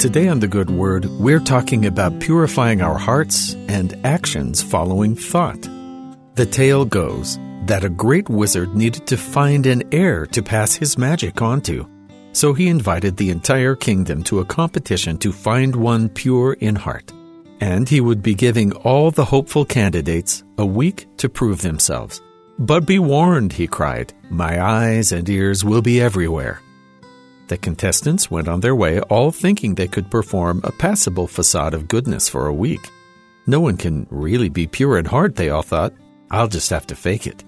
Today on The Good Word, we're talking about purifying our hearts and actions following thought. The tale goes that a great wizard needed to find an heir to pass his magic on to. So he invited the entire kingdom to a competition to find one pure in heart. And he would be giving all the hopeful candidates a week to prove themselves. But be warned, he cried, my eyes and ears will be everywhere. The contestants went on their way, all thinking they could perform a passable facade of goodness for a week. No one can really be pure in heart, they all thought. I'll just have to fake it.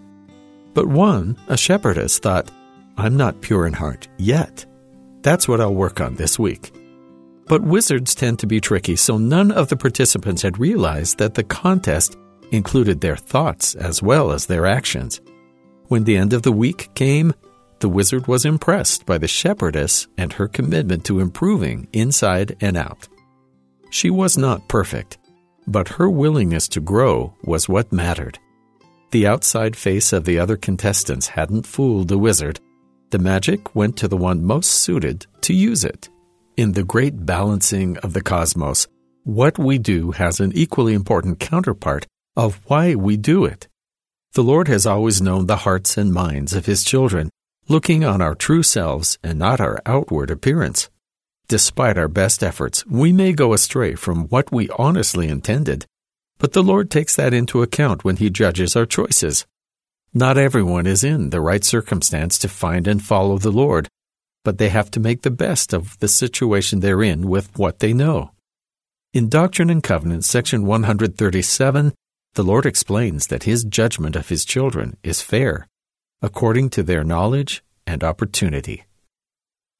But one, a shepherdess, thought, I'm not pure in heart yet. That's what I'll work on this week. But wizards tend to be tricky, so none of the participants had realized that the contest included their thoughts as well as their actions. When the end of the week came, the wizard was impressed by the shepherdess and her commitment to improving inside and out. She was not perfect, but her willingness to grow was what mattered. The outside face of the other contestants hadn't fooled the wizard. The magic went to the one most suited to use it. In the great balancing of the cosmos, what we do has an equally important counterpart of why we do it. The Lord has always known the hearts and minds of His children looking on our true selves and not our outward appearance. Despite our best efforts, we may go astray from what we honestly intended, but the Lord takes that into account when He judges our choices. Not everyone is in the right circumstance to find and follow the Lord, but they have to make the best of the situation they're in with what they know. In Doctrine and Covenants, section 137, the Lord explains that His judgment of His children is fair according to their knowledge and opportunity.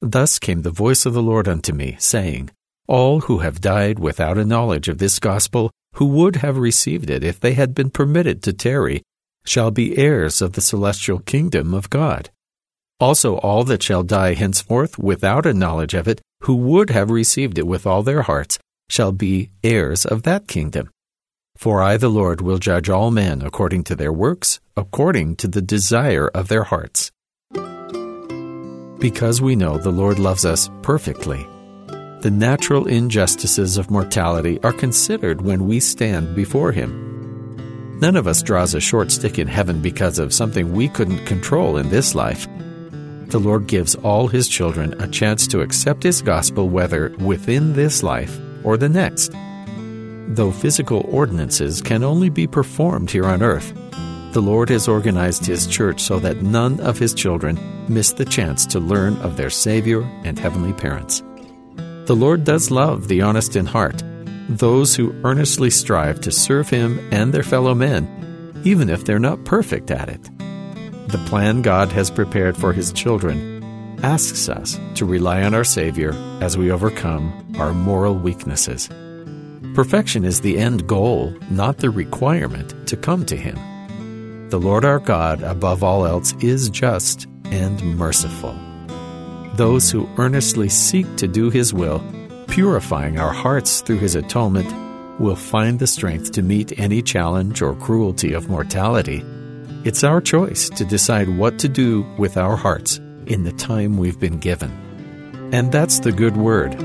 Thus came the voice of the Lord unto me, saying, All who have died without a knowledge of this gospel, who would have received it if they had been permitted to tarry, shall be heirs of the celestial kingdom of God. Also, all that shall die henceforth without a knowledge of it, who would have received it with all their hearts, shall be heirs of that kingdom. For I, the Lord, will judge all men according to their works, according to the desire of their hearts. Because we know the Lord loves us perfectly, the natural injustices of mortality are considered when we stand before Him. None of us draws a short stick in heaven because of something we couldn't control in this life. The Lord gives all His children a chance to accept His gospel whether within this life or the next. Though physical ordinances can only be performed here on earth, the Lord has organized His church so that none of His children miss the chance to learn of their Savior and Heavenly parents. The Lord does love the honest in heart, those who earnestly strive to serve Him and their fellow men, even if they're not perfect at it. The plan God has prepared for His children asks us to rely on our Savior as we overcome our moral weaknesses. Perfection is the end goal, not the requirement to come to Him. The Lord our God, above all else, is just and merciful. Those who earnestly seek to do His will, purifying our hearts through His atonement, will find the strength to meet any challenge or cruelty of mortality. It's our choice to decide what to do with our hearts in the time we've been given. And that's the good word